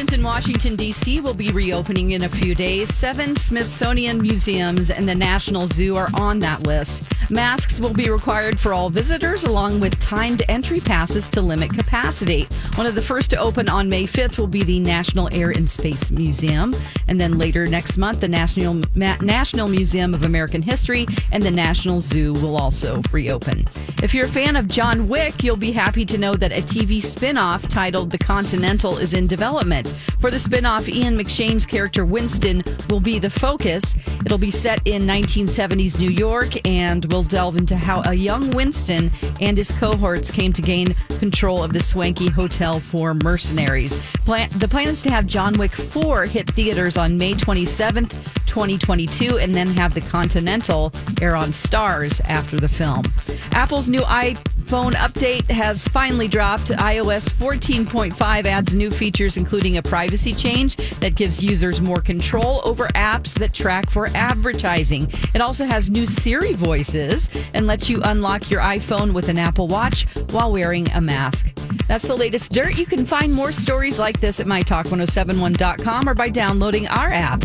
In Washington, D.C. will be reopening in a few days. Seven Smithsonian museums and the National Zoo are on that list. Masks will be required for all visitors, along with timed entry passes to limit capacity. One of the first to open on May 5th will be the National Air and Space Museum. And then later next month, the National, National Museum of American History and the National Zoo will also reopen. If you're a fan of John Wick, you'll be happy to know that a TV spin off titled The Continental is in development. For the spin off, Ian McShane's character Winston will be the focus. It'll be set in 1970s New York and will delve into how a young Winston and his cohorts came to gain control of the swanky hotel for mercenaries. Plan- the plan is to have John Wick 4 hit theaters on May 27th, 2022, and then have The Continental air on Starz after the film. Apple's new iPhone update has finally dropped. iOS 14.5 adds new features, including a privacy change that gives users more control over apps that track for advertising. It also has new Siri voices and lets you unlock your iPhone with an Apple Watch while wearing a mask. That's the latest dirt. You can find more stories like this at mytalk1071.com or by downloading our app.